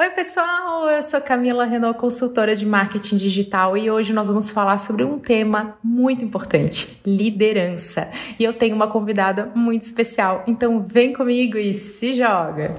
Oi, pessoal! Eu sou Camila Renault, consultora de marketing digital, e hoje nós vamos falar sobre um tema muito importante: liderança. E eu tenho uma convidada muito especial, então vem comigo e se joga!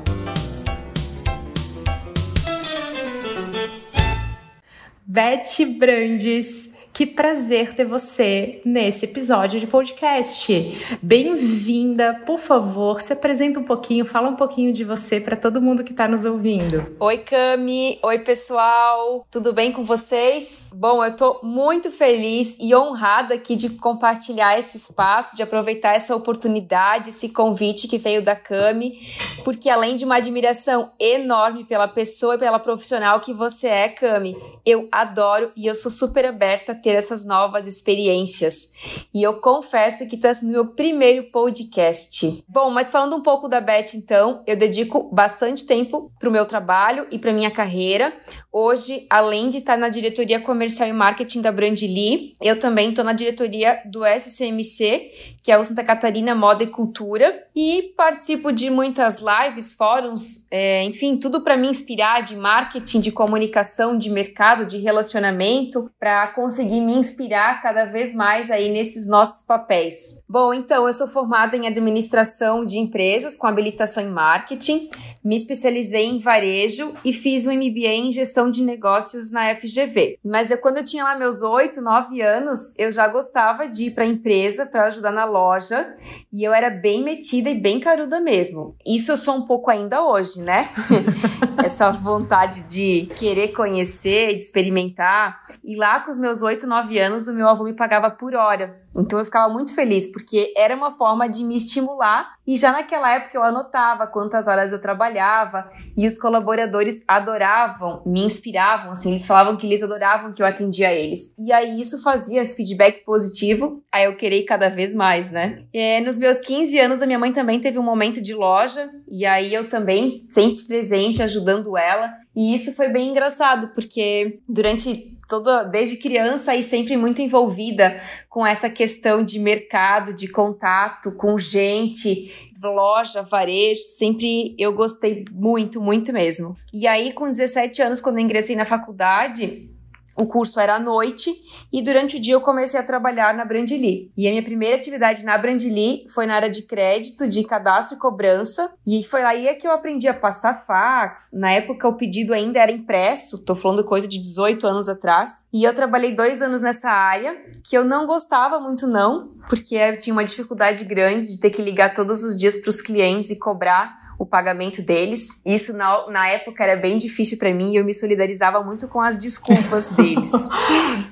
Beth Brandes que prazer ter você nesse episódio de podcast. Bem-vinda, por favor, se apresenta um pouquinho, fala um pouquinho de você para todo mundo que está nos ouvindo. Oi, Cami. Oi, pessoal. Tudo bem com vocês? Bom, eu estou muito feliz e honrada aqui de compartilhar esse espaço, de aproveitar essa oportunidade, esse convite que veio da Cami, porque além de uma admiração enorme pela pessoa e pela profissional que você é, Cami, eu adoro e eu sou super aberta a ter ter essas novas experiências. E eu confesso que está sendo meu primeiro podcast. Bom, mas falando um pouco da Beth, então, eu dedico bastante tempo para o meu trabalho e para minha carreira. Hoje, além de estar na diretoria comercial e marketing da Brandly, eu também estou na diretoria do SCMC, que é o Santa Catarina Moda e Cultura, e participo de muitas lives, fóruns, é, enfim, tudo para me inspirar de marketing, de comunicação, de mercado, de relacionamento, para conseguir me inspirar cada vez mais aí nesses nossos papéis. Bom, então eu sou formada em administração de empresas com habilitação em marketing, me especializei em varejo e fiz um MBA em gestão de negócios na FGV. Mas eu, quando eu tinha lá meus 8, 9 anos, eu já gostava de ir para a empresa para ajudar na loja e eu era bem metida e bem caruda mesmo. Isso eu sou um pouco ainda hoje, né? Essa vontade de querer conhecer, de experimentar. E lá com os meus 8, 9 anos, o meu avô me pagava por hora. Então eu ficava muito feliz, porque era uma forma de me estimular. E já naquela época eu anotava quantas horas eu trabalhava e os colaboradores adoravam, me inspiravam, assim, eles falavam que eles adoravam que eu atendia eles. E aí isso fazia esse feedback positivo, aí eu queria cada vez mais, né? E, nos meus 15 anos, a minha mãe também teve um momento de loja, e aí eu também, sempre presente, ajudando ela. E isso foi bem engraçado, porque durante toda desde criança e sempre muito envolvida com essa questão de mercado, de contato com gente, loja, varejo, sempre eu gostei muito, muito mesmo. E aí com 17 anos quando eu ingressei na faculdade, o curso era à noite e durante o dia eu comecei a trabalhar na Brandly. E a minha primeira atividade na Brandly foi na área de crédito, de cadastro e cobrança. E foi aí que eu aprendi a passar fax. Na época o pedido ainda era impresso, tô falando coisa de 18 anos atrás. E eu trabalhei dois anos nessa área, que eu não gostava muito não, porque eu tinha uma dificuldade grande de ter que ligar todos os dias para os clientes e cobrar o pagamento deles. Isso na, na época era bem difícil para mim e eu me solidarizava muito com as desculpas deles.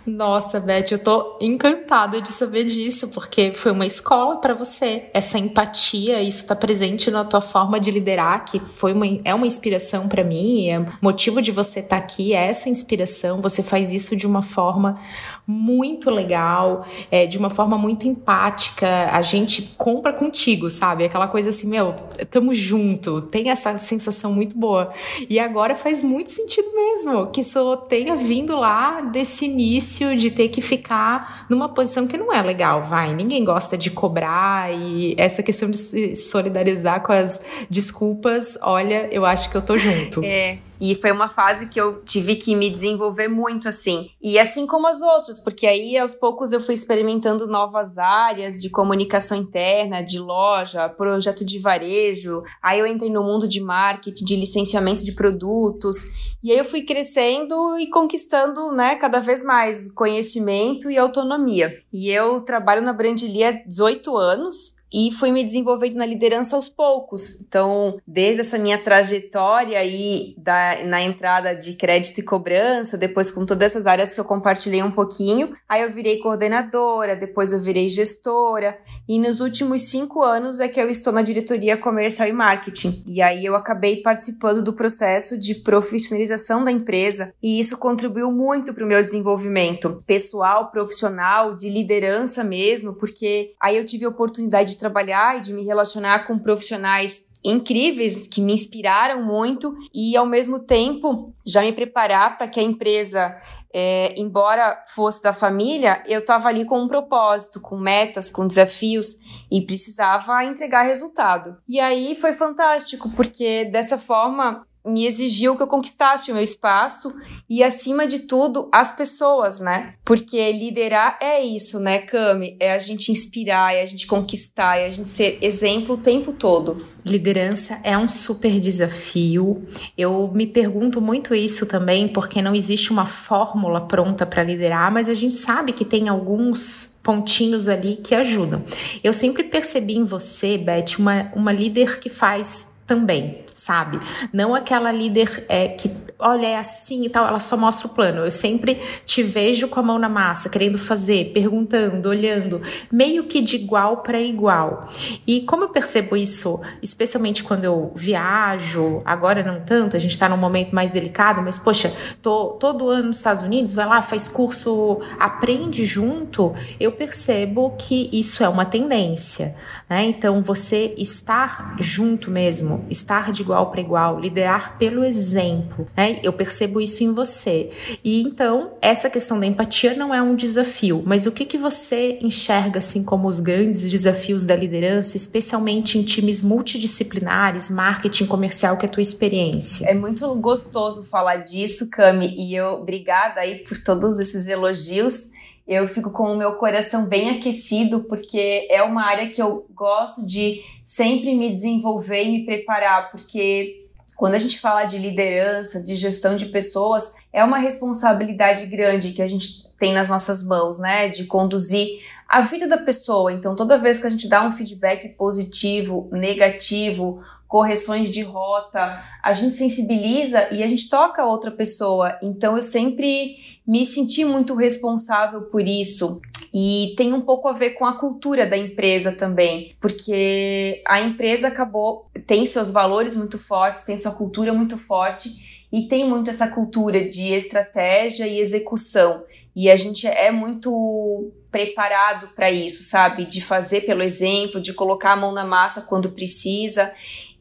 Nossa, Beth, eu tô encantada de saber disso, porque foi uma escola para você. Essa empatia, isso tá presente na tua forma de liderar, que foi uma, é uma inspiração para mim, é motivo de você estar tá aqui, é essa inspiração. Você faz isso de uma forma muito legal, é, de uma forma muito empática. A gente compra contigo, sabe? Aquela coisa assim, meu, tamo junto muito, tem essa sensação muito boa. E agora faz muito sentido mesmo que isso tenha vindo lá desse início de ter que ficar numa posição que não é legal, vai. Ninguém gosta de cobrar e essa questão de se solidarizar com as desculpas, olha, eu acho que eu tô junto. É. E foi uma fase que eu tive que me desenvolver muito, assim. E assim como as outras, porque aí aos poucos eu fui experimentando novas áreas de comunicação interna, de loja, projeto de varejo. Aí eu entrei no mundo de marketing, de licenciamento de produtos. E aí eu fui crescendo e conquistando, né, cada vez mais conhecimento e autonomia. E eu trabalho na Brandly há 18 anos e fui me desenvolvendo na liderança aos poucos. Então, desde essa minha trajetória aí da, na entrada de crédito e cobrança, depois com todas essas áreas que eu compartilhei um pouquinho, aí eu virei coordenadora, depois eu virei gestora, e nos últimos cinco anos é que eu estou na diretoria comercial e marketing. E aí eu acabei participando do processo de profissionalização da empresa, e isso contribuiu muito para o meu desenvolvimento pessoal, profissional, de liderança mesmo, porque aí eu tive a oportunidade trabalhar e de me relacionar com profissionais incríveis que me inspiraram muito e ao mesmo tempo já me preparar para que a empresa é, embora fosse da família, eu estava ali com um propósito, com metas, com desafios e precisava entregar resultado. E aí foi fantástico, porque dessa forma me exigiu que eu conquistasse o meu espaço e, acima de tudo, as pessoas, né? Porque liderar é isso, né, Cami? É a gente inspirar, é a gente conquistar, é a gente ser exemplo o tempo todo. Liderança é um super desafio. Eu me pergunto muito isso também, porque não existe uma fórmula pronta para liderar, mas a gente sabe que tem alguns pontinhos ali que ajudam. Eu sempre percebi em você, Beth, uma, uma líder que faz também sabe? Não aquela líder é, que, olha, é assim e tal, ela só mostra o plano. Eu sempre te vejo com a mão na massa, querendo fazer, perguntando, olhando, meio que de igual para igual. E como eu percebo isso, especialmente quando eu viajo, agora não tanto, a gente tá num momento mais delicado, mas poxa, tô todo ano nos Estados Unidos, vai lá, faz curso, aprende junto, eu percebo que isso é uma tendência, né? Então, você estar junto mesmo, estar de igual para igual, liderar pelo exemplo, né? Eu percebo isso em você. E então, essa questão da empatia não é um desafio, mas o que, que você enxerga assim como os grandes desafios da liderança, especialmente em times multidisciplinares, marketing comercial, que é a tua experiência? É muito gostoso falar disso, Cami, e eu obrigada aí por todos esses elogios eu fico com o meu coração bem aquecido, porque é uma área que eu gosto de sempre me desenvolver e me preparar, porque quando a gente fala de liderança, de gestão de pessoas, é uma responsabilidade grande que a gente tem nas nossas mãos, né? De conduzir a vida da pessoa. Então, toda vez que a gente dá um feedback positivo, negativo, correções de rota, a gente sensibiliza e a gente toca outra pessoa. Então eu sempre me senti muito responsável por isso. E tem um pouco a ver com a cultura da empresa também, porque a empresa acabou tem seus valores muito fortes, tem sua cultura muito forte e tem muito essa cultura de estratégia e execução. E a gente é muito preparado para isso, sabe? De fazer pelo exemplo, de colocar a mão na massa quando precisa.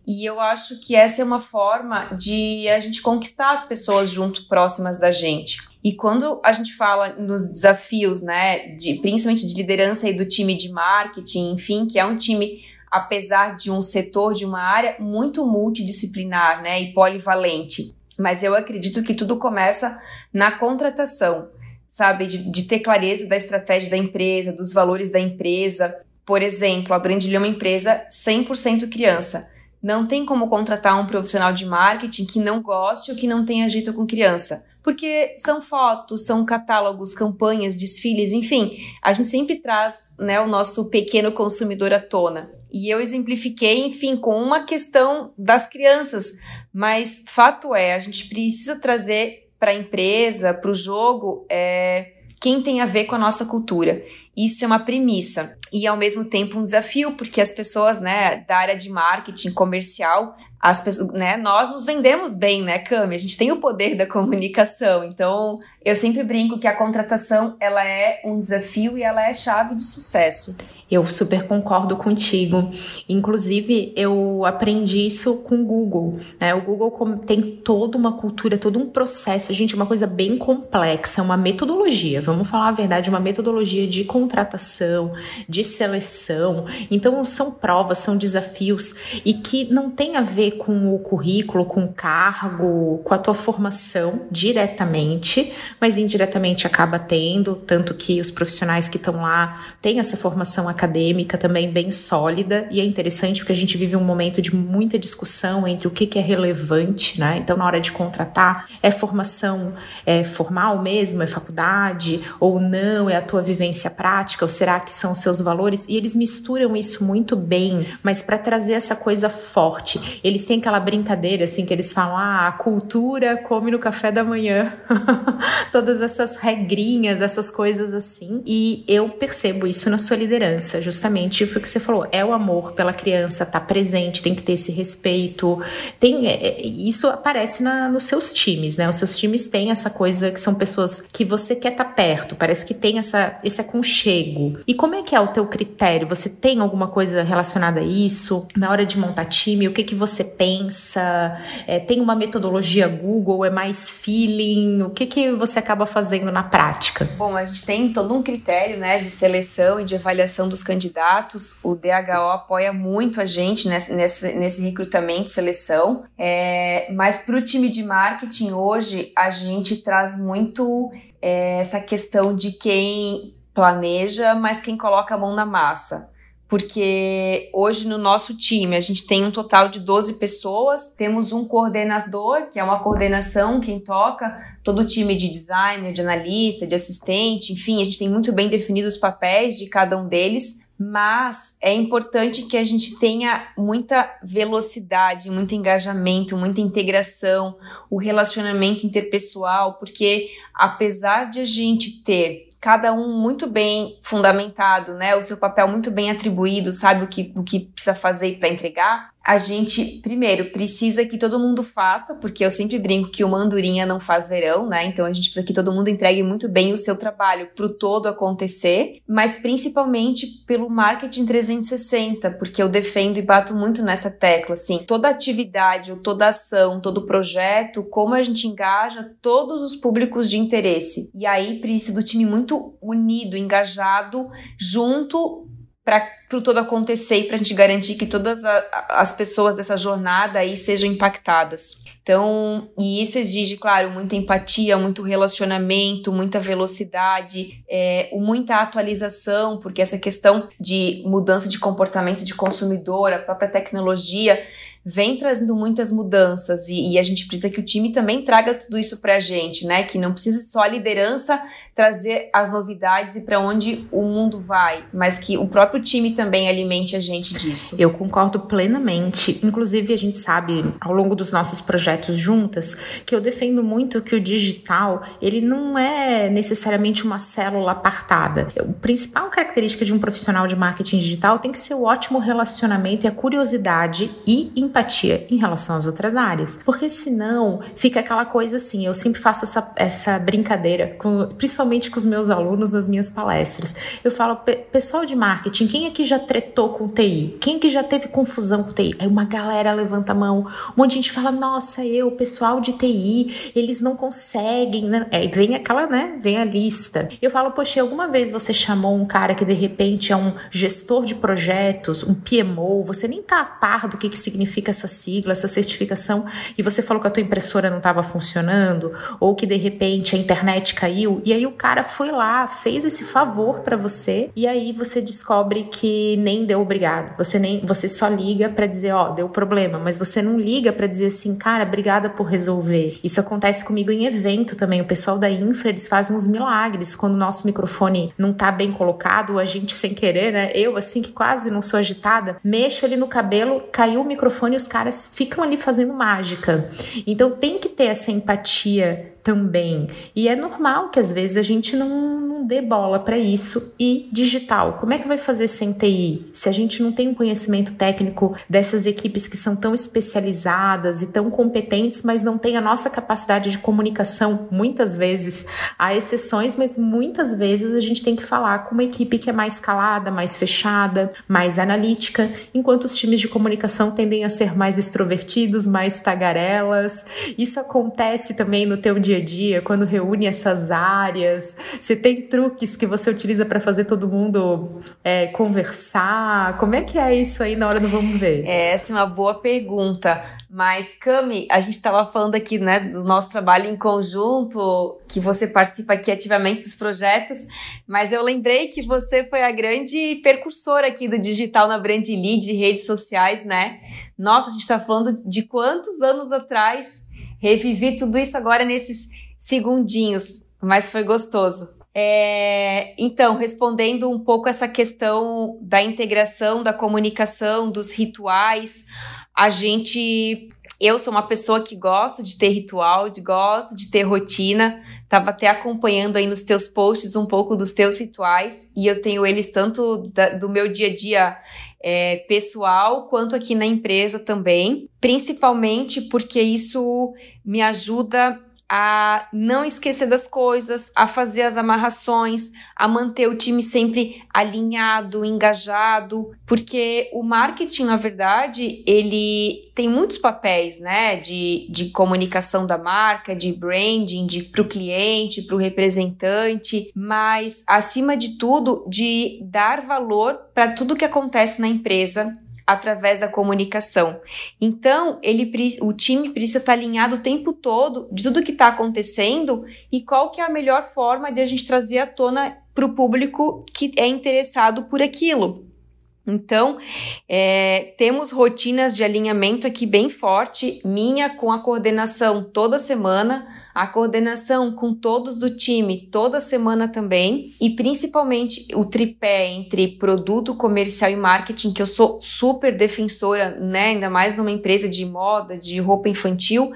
E eu acho que essa é uma forma de a gente conquistar as pessoas junto próximas da gente. E quando a gente fala nos desafios, né, de, principalmente de liderança e do time de marketing, enfim, que é um time, apesar de um setor, de uma área muito multidisciplinar, né, e polivalente. Mas eu acredito que tudo começa na contratação, sabe, de, de ter clareza da estratégia da empresa, dos valores da empresa. Por exemplo, a Brandly é uma empresa 100% criança não tem como contratar um profissional de marketing que não goste ou que não tenha jeito com criança. Porque são fotos, são catálogos, campanhas, desfiles, enfim, a gente sempre traz né, o nosso pequeno consumidor à tona. E eu exemplifiquei, enfim, com uma questão das crianças, mas fato é, a gente precisa trazer para a empresa, para o jogo, é, quem tem a ver com a nossa cultura. Isso é uma premissa e ao mesmo tempo um desafio, porque as pessoas, né, da área de marketing comercial, as pessoas, né, nós nos vendemos bem, né, Cami? A gente tem o poder da comunicação. Então, eu sempre brinco que a contratação, ela é um desafio e ela é chave de sucesso. Eu super concordo contigo. Inclusive, eu aprendi isso com o Google. Né? O Google tem toda uma cultura, todo um processo. Gente, uma coisa bem complexa, uma metodologia. Vamos falar a verdade, uma metodologia de contratação, de seleção. Então, são provas, são desafios e que não tem a ver com o currículo, com o cargo, com a tua formação diretamente, mas indiretamente acaba tendo, tanto que os profissionais que estão lá têm essa formação acadêmica também bem sólida e é interessante porque a gente vive um momento de muita discussão entre o que, que é relevante, né? Então, na hora de contratar, é formação é formal mesmo, é faculdade? Ou não, é a tua vivência prática? Ou será que são seus valores? E eles misturam isso muito bem, mas para trazer essa coisa forte, eles têm aquela brincadeira assim que eles falam: ah, a cultura come no café da manhã, todas essas regrinhas, essas coisas assim. E eu percebo isso na sua liderança criança, justamente foi o que você falou, é o amor pela criança, tá presente, tem que ter esse respeito. Tem é, é, isso aparece na, nos seus times, né? Os seus times têm essa coisa que são pessoas que você quer estar tá perto, parece que tem essa, esse aconchego. E como é que é o teu critério? Você tem alguma coisa relacionada a isso? Na hora de montar time, o que que você pensa? É, tem uma metodologia Google? É mais feeling? O que que você acaba fazendo na prática? Bom, a gente tem todo um critério, né, de seleção e de avaliação do novos candidatos. O DHO apoia muito a gente nesse, nesse, nesse recrutamento, seleção. É, mas para o time de marketing hoje, a gente traz muito é, essa questão de quem planeja, mas quem coloca a mão na massa porque hoje no nosso time a gente tem um total de 12 pessoas, temos um coordenador, que é uma coordenação, quem toca, todo o time de designer, de analista, de assistente, enfim, a gente tem muito bem definidos os papéis de cada um deles, mas é importante que a gente tenha muita velocidade, muito engajamento, muita integração, o relacionamento interpessoal, porque apesar de a gente ter cada um muito bem fundamentado, né? O seu papel muito bem atribuído, sabe o que, o que precisa fazer para entregar a gente, primeiro, precisa que todo mundo faça, porque eu sempre brinco que uma andorinha não faz verão, né? Então a gente precisa que todo mundo entregue muito bem o seu trabalho para o todo acontecer, mas principalmente pelo marketing 360, porque eu defendo e bato muito nessa tecla, assim, toda atividade, ou toda ação, todo projeto, como a gente engaja todos os públicos de interesse. E aí precisa do time muito unido, engajado, junto para o todo acontecer e para a gente garantir que todas a, as pessoas dessa jornada aí sejam impactadas. Então, e isso exige, claro, muita empatia, muito relacionamento, muita velocidade, é, muita atualização, porque essa questão de mudança de comportamento de consumidor, a própria tecnologia, vem trazendo muitas mudanças e, e, a gente precisa que o time também traga tudo isso para a gente, né? Que não precisa só a liderança trazer as novidades e para onde o mundo vai, mas que o próprio time também alimente a gente disso. Eu concordo plenamente. Inclusive, a gente sabe ao longo dos nossos projetos juntas que eu defendo muito que o digital ele não é necessariamente uma célula apartada. A principal característica de um profissional de marketing digital tem que ser o ótimo relacionamento e a curiosidade e empatia em relação às outras áreas, porque senão fica aquela coisa assim. Eu sempre faço essa, essa brincadeira, com, principalmente principalmente com os meus alunos nas minhas palestras. Eu falo, pessoal de marketing, quem aqui já tretou com TI? Quem que já teve confusão com TI? Aí uma galera levanta a mão, um monte de gente fala, nossa, eu, pessoal de TI, eles não conseguem, né? É, vem aquela, né? Vem a lista. Eu falo, poxa, alguma vez você chamou um cara que de repente é um gestor de projetos, um PMO, você nem tá a par do que, que significa essa sigla, essa certificação, e você falou que a tua impressora não estava funcionando, ou que de repente a internet caiu, e aí o cara foi lá, fez esse favor para você e aí você descobre que nem deu obrigado. Você nem você só liga para dizer, ó, oh, deu problema, mas você não liga para dizer assim, cara, obrigada por resolver. Isso acontece comigo em evento também. O pessoal da Infra, eles fazem uns milagres quando o nosso microfone não tá bem colocado, a gente sem querer, né? Eu assim que quase não sou agitada, mexo ali no cabelo, caiu o microfone e os caras ficam ali fazendo mágica. Então tem que ter essa empatia também. E é normal que às vezes a gente não, não dê bola para isso. E digital, como é que vai fazer sem TI? Se a gente não tem um conhecimento técnico dessas equipes que são tão especializadas e tão competentes, mas não tem a nossa capacidade de comunicação, muitas vezes, há exceções, mas muitas vezes a gente tem que falar com uma equipe que é mais calada, mais fechada, mais analítica, enquanto os times de comunicação tendem a ser mais extrovertidos, mais tagarelas. Isso acontece também no teu dia dia a dia, quando reúne essas áreas? Você tem truques que você utiliza para fazer todo mundo é, conversar? Como é que é isso aí na hora do vamos ver? É, essa é uma boa pergunta. Mas, Cami, a gente estava falando aqui, né, do nosso trabalho em conjunto, que você participa aqui ativamente dos projetos, mas eu lembrei que você foi a grande percursora aqui do digital na Brand Lead, redes sociais, né? Nossa, a gente está falando de quantos anos atrás Revivi tudo isso agora nesses segundinhos, mas foi gostoso. É, então, respondendo um pouco essa questão da integração, da comunicação, dos rituais, a gente. Eu sou uma pessoa que gosta de ter ritual, de gosta de ter rotina. Tava até acompanhando aí nos teus posts um pouco dos teus rituais e eu tenho eles tanto da, do meu dia a dia é, pessoal quanto aqui na empresa também, principalmente porque isso me ajuda a não esquecer das coisas, a fazer as amarrações, a manter o time sempre alinhado, engajado, porque o marketing, na verdade, ele tem muitos papéis, né, de, de comunicação da marca, de branding, de para o cliente, para o representante, mas acima de tudo, de dar valor para tudo que acontece na empresa através da comunicação. Então, ele, o time precisa estar alinhado o tempo todo de tudo que está acontecendo e qual que é a melhor forma de a gente trazer à tona para o público que é interessado por aquilo. Então, é, temos rotinas de alinhamento aqui bem forte, minha com a coordenação toda semana, a coordenação com todos do time toda semana também, e principalmente o tripé entre produto, comercial e marketing, que eu sou super defensora, né? Ainda mais numa empresa de moda, de roupa infantil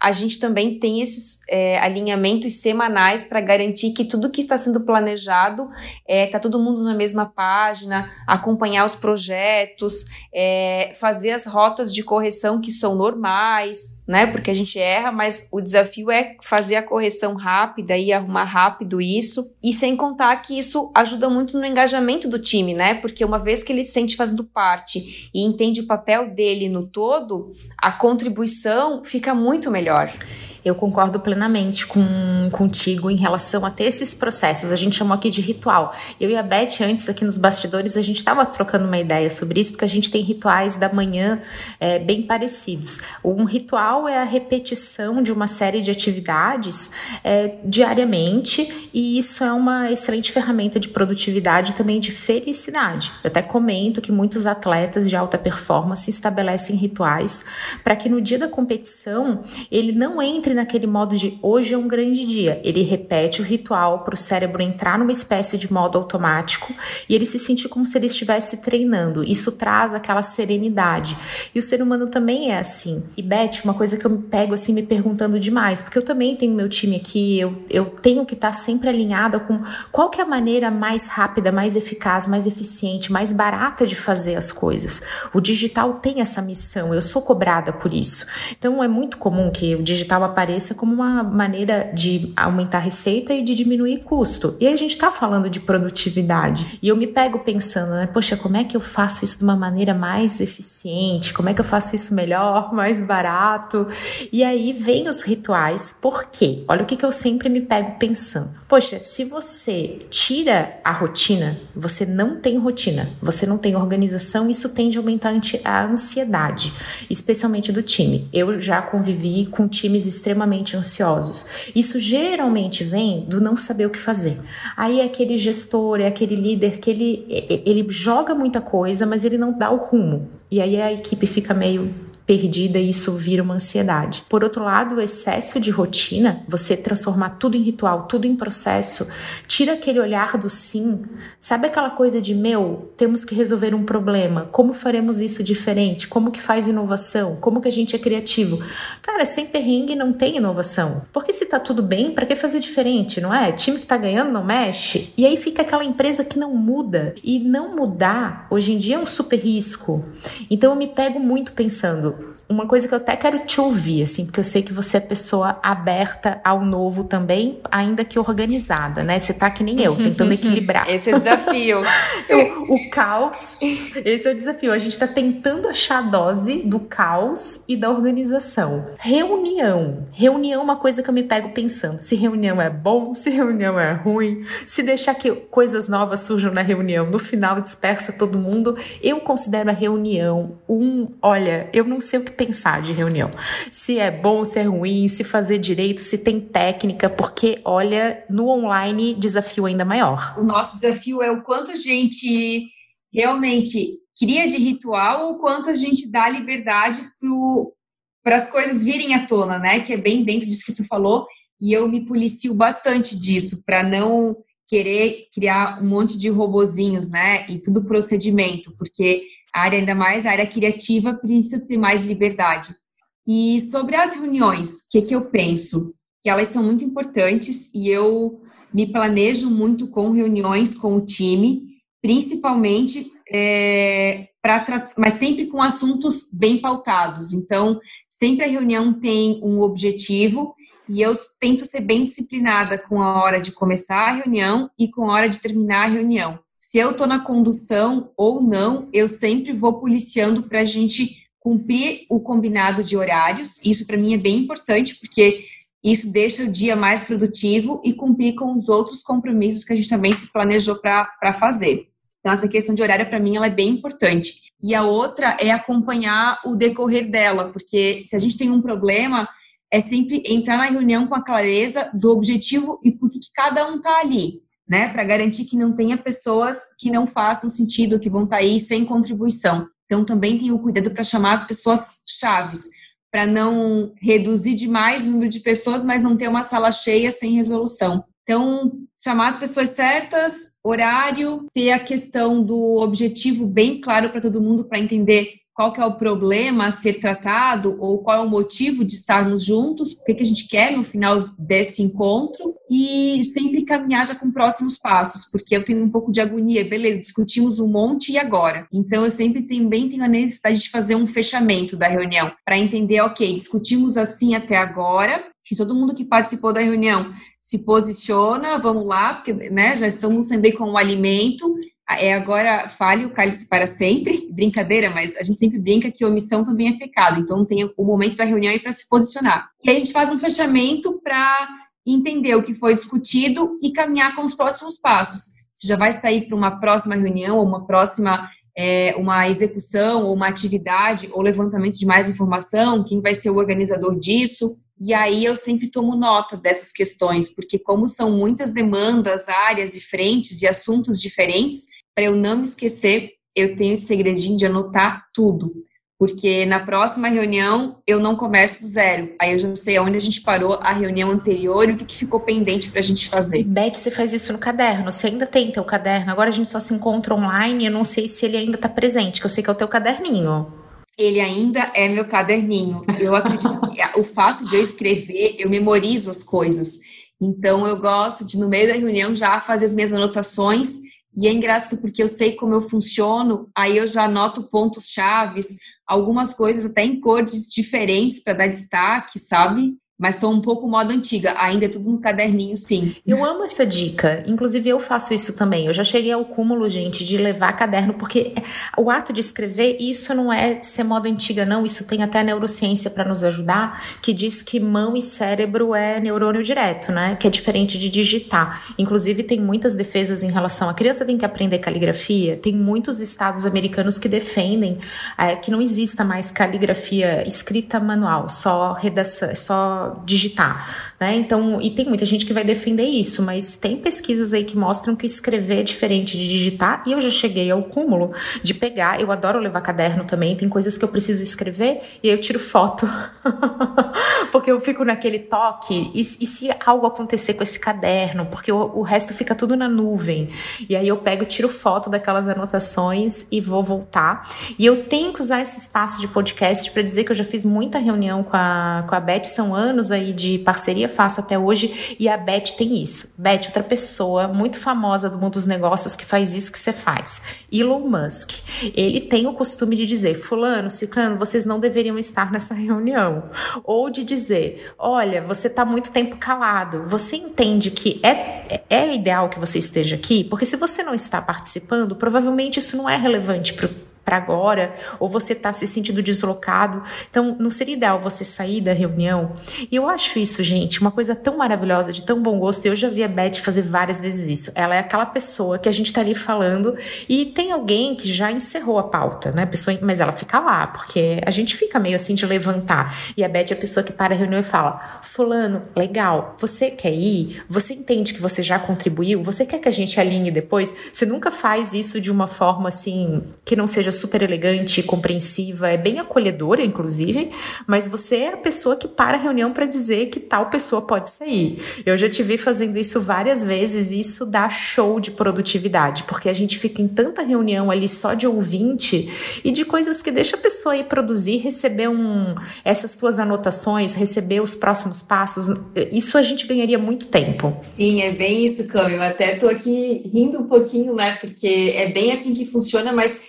a gente também tem esses é, alinhamentos semanais para garantir que tudo que está sendo planejado está é, tá todo mundo na mesma página, acompanhar os projetos, é, fazer as rotas de correção que são normais, né? Porque a gente erra, mas o desafio é fazer a correção rápida e arrumar rápido isso. E sem contar que isso ajuda muito no engajamento do time, né? Porque uma vez que ele se sente fazendo parte e entende o papel dele no todo, a contribuição fica muito melhor melhor. Eu concordo plenamente com, contigo em relação a ter esses processos. A gente chamou aqui de ritual. Eu e a Beth, antes aqui nos bastidores, a gente estava trocando uma ideia sobre isso, porque a gente tem rituais da manhã é, bem parecidos. Um ritual é a repetição de uma série de atividades é, diariamente, e isso é uma excelente ferramenta de produtividade e também de felicidade. Eu até comento que muitos atletas de alta performance estabelecem rituais para que no dia da competição ele não entre entre naquele modo de hoje é um grande dia. Ele repete o ritual para o cérebro entrar numa espécie de modo automático e ele se sentir como se ele estivesse treinando. Isso traz aquela serenidade. E o ser humano também é assim. E Beth, uma coisa que eu me pego assim me perguntando demais, porque eu também tenho meu time aqui, eu, eu tenho que estar sempre alinhada com qual que é a maneira mais rápida, mais eficaz, mais eficiente, mais barata de fazer as coisas. O digital tem essa missão, eu sou cobrada por isso. Então é muito comum que o digital apareça apareça como uma maneira de aumentar receita e de diminuir custo. E aí a gente está falando de produtividade. E eu me pego pensando, né? Poxa, como é que eu faço isso de uma maneira mais eficiente? Como é que eu faço isso melhor, mais barato? E aí vem os rituais. Por quê? Olha o que, que eu sempre me pego pensando. Poxa, se você tira a rotina, você não tem rotina, você não tem organização, isso tende a aumentar a ansiedade, especialmente do time. Eu já convivi com times extremamente extremamente ansiosos. Isso geralmente vem do não saber o que fazer. Aí é aquele gestor, é aquele líder que ele, ele joga muita coisa, mas ele não dá o rumo. E aí a equipe fica meio perdida e isso vira uma ansiedade. Por outro lado, o excesso de rotina, você transformar tudo em ritual, tudo em processo, tira aquele olhar do sim. Sabe aquela coisa de meu, temos que resolver um problema, como faremos isso diferente? Como que faz inovação? Como que a gente é criativo? Cara, sem perrengue não tem inovação. Porque se tá tudo bem, para que fazer diferente, não é? Time que tá ganhando não mexe. E aí fica aquela empresa que não muda. E não mudar, hoje em dia é um super risco. Então eu me pego muito pensando, uma coisa que eu até quero te ouvir, assim, porque eu sei que você é pessoa aberta ao novo também, ainda que organizada, né? Você tá que nem eu, tentando equilibrar. Esse é o desafio. o, o caos, esse é o desafio. A gente tá tentando achar a dose do caos e da organização. Reunião. Reunião é uma coisa que eu me pego pensando. Se reunião é bom, se reunião é ruim, se deixar que coisas novas surjam na reunião, no final dispersa todo mundo. Eu considero a reunião um, olha, eu não sei o que pensar de reunião. Se é bom, se é ruim, se fazer direito, se tem técnica, porque olha, no online desafio ainda maior. O nosso desafio é o quanto a gente realmente cria de ritual, o quanto a gente dá liberdade para as coisas virem à tona, né? Que é bem dentro disso que tu falou. E eu me policio bastante disso, para não querer criar um monte de robozinhos, né? E tudo procedimento, porque a área ainda mais, a área criativa precisa ter mais liberdade. E sobre as reuniões, o que, que eu penso? Que elas são muito importantes e eu me planejo muito com reuniões com o time, principalmente é, para mas sempre com assuntos bem pautados. Então, sempre a reunião tem um objetivo e eu tento ser bem disciplinada com a hora de começar a reunião e com a hora de terminar a reunião. Se eu estou na condução ou não, eu sempre vou policiando para a gente cumprir o combinado de horários. Isso para mim é bem importante, porque isso deixa o dia mais produtivo e cumprir com os outros compromissos que a gente também se planejou para fazer. Então, essa questão de horário, para mim, ela é bem importante. E a outra é acompanhar o decorrer dela, porque se a gente tem um problema, é sempre entrar na reunião com a clareza do objetivo e por que cada um está ali, né? Para garantir que não tenha pessoas que não façam sentido, que vão estar tá aí sem contribuição. Então, também tenho cuidado para chamar as pessoas chaves, para não reduzir demais o número de pessoas, mas não ter uma sala cheia sem resolução. Então, chamar as pessoas certas, horário, ter a questão do objetivo bem claro para todo mundo para entender qual que é o problema a ser tratado ou qual é o motivo de estarmos juntos, o que, que a gente quer no final desse encontro e sempre caminhar já com próximos passos, porque eu tenho um pouco de agonia, beleza, discutimos um monte e agora? Então eu sempre também tenho a necessidade de fazer um fechamento da reunião para entender, ok, discutimos assim até agora, se todo mundo que participou da reunião se posiciona, vamos lá, porque né, já estamos sendo com o alimento, é agora fale o cálice para sempre, brincadeira, mas a gente sempre brinca que omissão também é pecado, então tem o momento da reunião aí para se posicionar. E aí a gente faz um fechamento para entender o que foi discutido e caminhar com os próximos passos. Você já vai sair para uma próxima reunião ou uma próxima é, uma execução ou uma atividade ou levantamento de mais informação, quem vai ser o organizador disso. E aí eu sempre tomo nota dessas questões, porque como são muitas demandas, áreas e frentes e assuntos diferentes, para eu não me esquecer, eu tenho esse segredinho de anotar tudo. Porque na próxima reunião eu não começo do zero. Aí eu já sei onde a gente parou a reunião anterior e o que, que ficou pendente para a gente fazer. Beth, você faz isso no caderno. Você ainda tem teu caderno. Agora a gente só se encontra online. Eu não sei se ele ainda está presente, que eu sei que é o teu caderninho ele ainda é meu caderninho. Eu acredito que o fato de eu escrever, eu memorizo as coisas. Então, eu gosto de, no meio da reunião, já fazer as minhas anotações. E é engraçado porque eu sei como eu funciono, aí eu já anoto pontos chaves, algumas coisas até em cores diferentes para dar destaque, sabe? Mas sou um pouco moda antiga, ainda é tudo no caderninho, sim. Eu amo essa dica, inclusive eu faço isso também. Eu já cheguei ao cúmulo, gente, de levar caderno, porque o ato de escrever, isso não é ser moda antiga, não. Isso tem até neurociência para nos ajudar, que diz que mão e cérebro é neurônio direto, né? Que é diferente de digitar. Inclusive, tem muitas defesas em relação a criança tem que aprender caligrafia. Tem muitos estados americanos que defendem é, que não exista mais caligrafia escrita manual, só redação, só digitar, né? Então, e tem muita gente que vai defender isso, mas tem pesquisas aí que mostram que escrever é diferente de digitar, e eu já cheguei ao cúmulo de pegar, eu adoro levar caderno também, tem coisas que eu preciso escrever e eu tiro foto. porque eu fico naquele toque, e, e, se algo acontecer com esse caderno, porque o, o resto fica tudo na nuvem. E aí eu pego, tiro foto daquelas anotações e vou voltar. E eu tenho que usar esse espaço de podcast para dizer que eu já fiz muita reunião com a, com a Beth, são anos aí de parceria, faço até hoje, e a Beth tem isso. Beth, outra pessoa muito famosa do mundo dos negócios que faz isso que você faz. Elon Musk. Ele tem o costume de dizer, fulano, ciclano, vocês não deveriam estar nessa reunião. Ou de dizer, olha, você está muito tempo calado, você entende que é, é ideal que você esteja aqui? Porque se você não está participando, provavelmente isso não é relevante para para agora, ou você está se sentindo deslocado. Então, não seria ideal você sair da reunião? E eu acho isso, gente, uma coisa tão maravilhosa, de tão bom gosto. Eu já vi a Beth fazer várias vezes isso. Ela é aquela pessoa que a gente está ali falando e tem alguém que já encerrou a pauta, né? Pessoa, mas ela fica lá, porque a gente fica meio assim de levantar. E a Beth é a pessoa que para a reunião e fala: Fulano, legal, você quer ir? Você entende que você já contribuiu? Você quer que a gente alinhe depois? Você nunca faz isso de uma forma assim que não seja super elegante, compreensiva, é bem acolhedora, inclusive, mas você é a pessoa que para a reunião para dizer que tal pessoa pode sair. Eu já te vi fazendo isso várias vezes e isso dá show de produtividade, porque a gente fica em tanta reunião ali só de ouvinte e de coisas que deixa a pessoa ir produzir, receber um, essas tuas anotações, receber os próximos passos. Isso a gente ganharia muito tempo. Sim, é bem isso, Cam. Eu até tô aqui rindo um pouquinho, né? Porque é bem assim que funciona, mas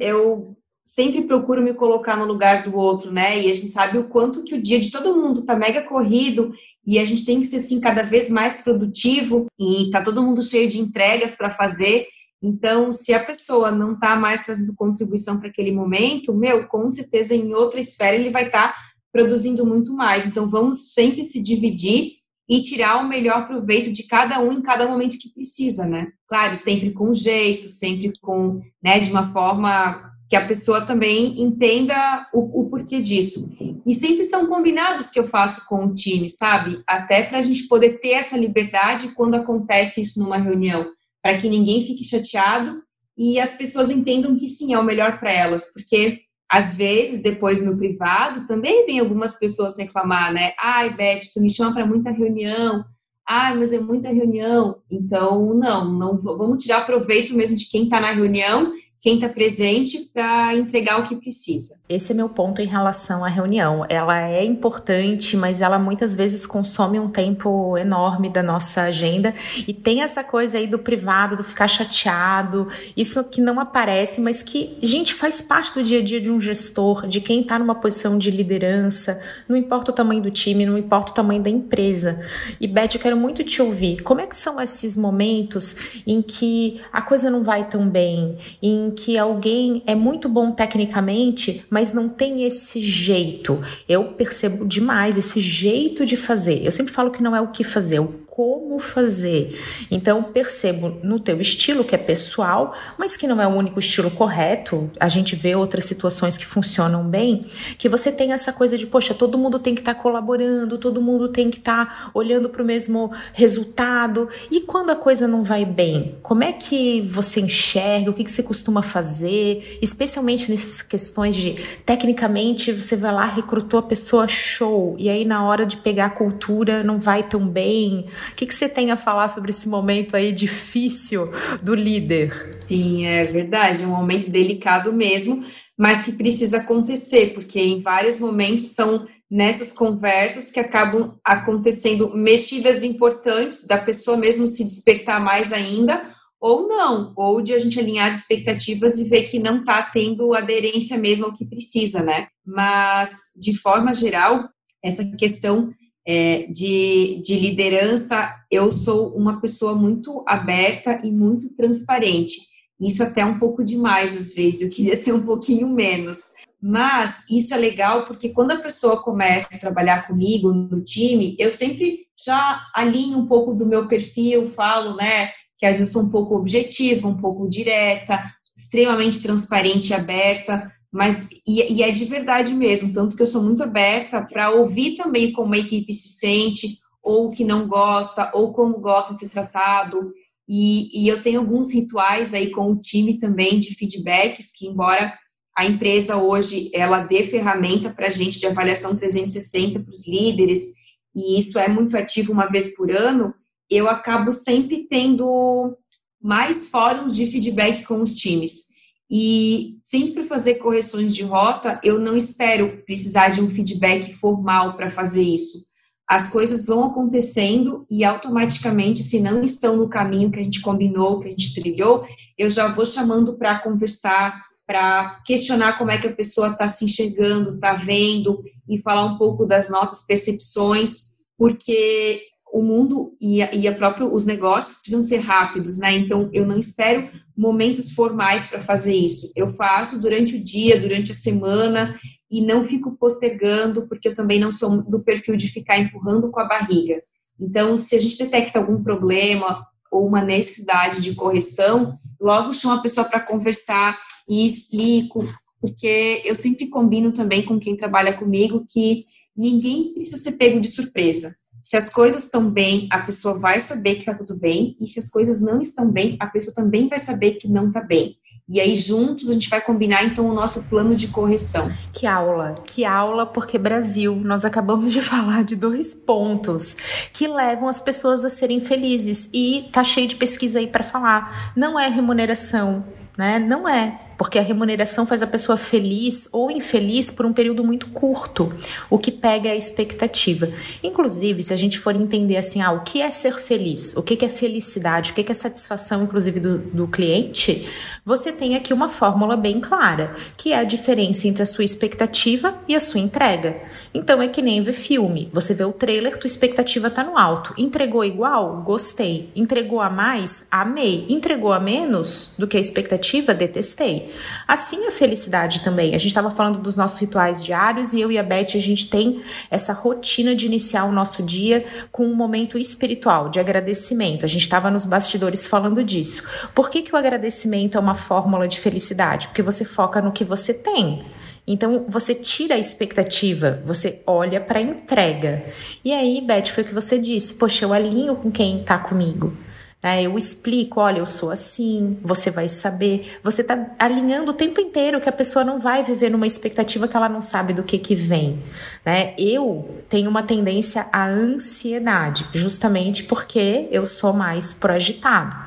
eu sempre procuro me colocar no lugar do outro, né? E a gente sabe o quanto que o dia de todo mundo tá mega corrido e a gente tem que ser assim cada vez mais produtivo e tá todo mundo cheio de entregas para fazer. Então, se a pessoa não tá mais trazendo contribuição para aquele momento, meu, com certeza em outra esfera ele vai estar tá produzindo muito mais. Então, vamos sempre se dividir e tirar o melhor proveito de cada um em cada momento que precisa, né? Claro, sempre com jeito, sempre com, né, de uma forma que a pessoa também entenda o, o, porquê disso. E sempre são combinados que eu faço com o time, sabe? Até para a gente poder ter essa liberdade quando acontece isso numa reunião, para que ninguém fique chateado e as pessoas entendam que sim, é o melhor para elas, porque às vezes, depois no privado, também vem algumas pessoas reclamar, né? Ai, Beth, tu me chama para muita reunião. Ai, mas é muita reunião. Então, não, não vamos tirar proveito mesmo de quem está na reunião quem está presente para entregar o que precisa. Esse é meu ponto em relação à reunião. Ela é importante, mas ela muitas vezes consome um tempo enorme da nossa agenda e tem essa coisa aí do privado, do ficar chateado, isso que não aparece, mas que, gente, faz parte do dia a dia de um gestor, de quem está numa posição de liderança, não importa o tamanho do time, não importa o tamanho da empresa. E Beth, eu quero muito te ouvir. Como é que são esses momentos em que a coisa não vai tão bem, em que alguém é muito bom tecnicamente, mas não tem esse jeito. Eu percebo demais esse jeito de fazer. Eu sempre falo que não é o que fazer, é o como fazer. Então, percebo no teu estilo, que é pessoal, mas que não é o único estilo correto, a gente vê outras situações que funcionam bem, que você tem essa coisa de, poxa, todo mundo tem que estar tá colaborando, todo mundo tem que estar tá olhando para o mesmo resultado. E quando a coisa não vai bem, como é que você enxerga? O que, que você costuma fazer? Especialmente nessas questões de, tecnicamente, você vai lá, recrutou a pessoa show, e aí na hora de pegar a cultura não vai tão bem. O que, que você tem a falar sobre esse momento aí difícil do líder? Sim, é verdade, é um momento delicado mesmo, mas que precisa acontecer, porque em vários momentos são nessas conversas que acabam acontecendo mexidas importantes da pessoa mesmo se despertar mais ainda, ou não, ou de a gente alinhar as expectativas e ver que não está tendo aderência mesmo ao que precisa, né? Mas, de forma geral, essa questão é, de, de liderança, eu sou uma pessoa muito aberta e muito transparente. Isso até é um pouco demais às vezes, eu queria ser um pouquinho menos. Mas isso é legal porque quando a pessoa começa a trabalhar comigo no time, eu sempre já alinho um pouco do meu perfil, falo, né, que às vezes sou um pouco objetiva, um pouco direta, extremamente transparente e aberta, mas e, e, é de verdade mesmo, tanto que eu sou muito aberta para ouvir também como a equipe se sente, ou que não gosta, ou como gosta de ser tratado. E, e eu tenho alguns rituais aí com o time também de feedbacks, que embora a empresa hoje ela dê ferramenta para a gente de avaliação 360 para os líderes, e isso é muito ativo uma vez por ano, eu acabo sempre tendo mais fóruns de feedback com os times. E sempre fazer correções de rota, eu não espero precisar de um feedback formal para fazer isso. As coisas vão acontecendo e automaticamente, se não estão no caminho que a gente combinou, que a gente trilhou, eu já vou chamando para conversar, para questionar como é que a pessoa está se enxergando, está vendo e falar um pouco das nossas percepções, porque o mundo e, a, e a próprio, os negócios precisam ser rápidos, né? Então, eu não espero momentos formais para fazer isso. Eu faço durante o dia, durante a semana e não fico postergando, porque eu também não sou do perfil de ficar empurrando com a barriga. Então, se a gente detecta algum problema ou uma necessidade de correção, logo chamo a pessoa para conversar e explico, porque eu sempre combino também com quem trabalha comigo que ninguém precisa ser pego de surpresa. Se as coisas estão bem, a pessoa vai saber que está tudo bem, e se as coisas não estão bem, a pessoa também vai saber que não está bem. E aí, juntos, a gente vai combinar então o nosso plano de correção. Que aula, que aula, porque Brasil, nós acabamos de falar de dois pontos que levam as pessoas a serem felizes. E tá cheio de pesquisa aí para falar. Não é remuneração, né? Não é porque a remuneração faz a pessoa feliz ou infeliz por um período muito curto, o que pega a expectativa. Inclusive, se a gente for entender assim, ah, o que é ser feliz, o que é felicidade, o que é satisfação, inclusive, do, do cliente, você tem aqui uma fórmula bem clara, que é a diferença entre a sua expectativa e a sua entrega. Então é que nem ver filme. Você vê o trailer, tua expectativa tá no alto. Entregou igual? Gostei. Entregou a mais? Amei. Entregou a menos do que a expectativa? Detestei. Assim a felicidade também. A gente estava falando dos nossos rituais diários e eu e a Beth a gente tem essa rotina de iniciar o nosso dia com um momento espiritual de agradecimento. A gente estava nos bastidores falando disso. Por que, que o agradecimento é uma fórmula de felicidade? Porque você foca no que você tem. Então você tira a expectativa, você olha para a entrega. E aí, Beth, foi o que você disse: Poxa, eu alinho com quem está comigo. É, eu explico, olha, eu sou assim, você vai saber. Você está alinhando o tempo inteiro que a pessoa não vai viver numa expectativa que ela não sabe do que que vem. Né? Eu tenho uma tendência à ansiedade, justamente porque eu sou mais projetado.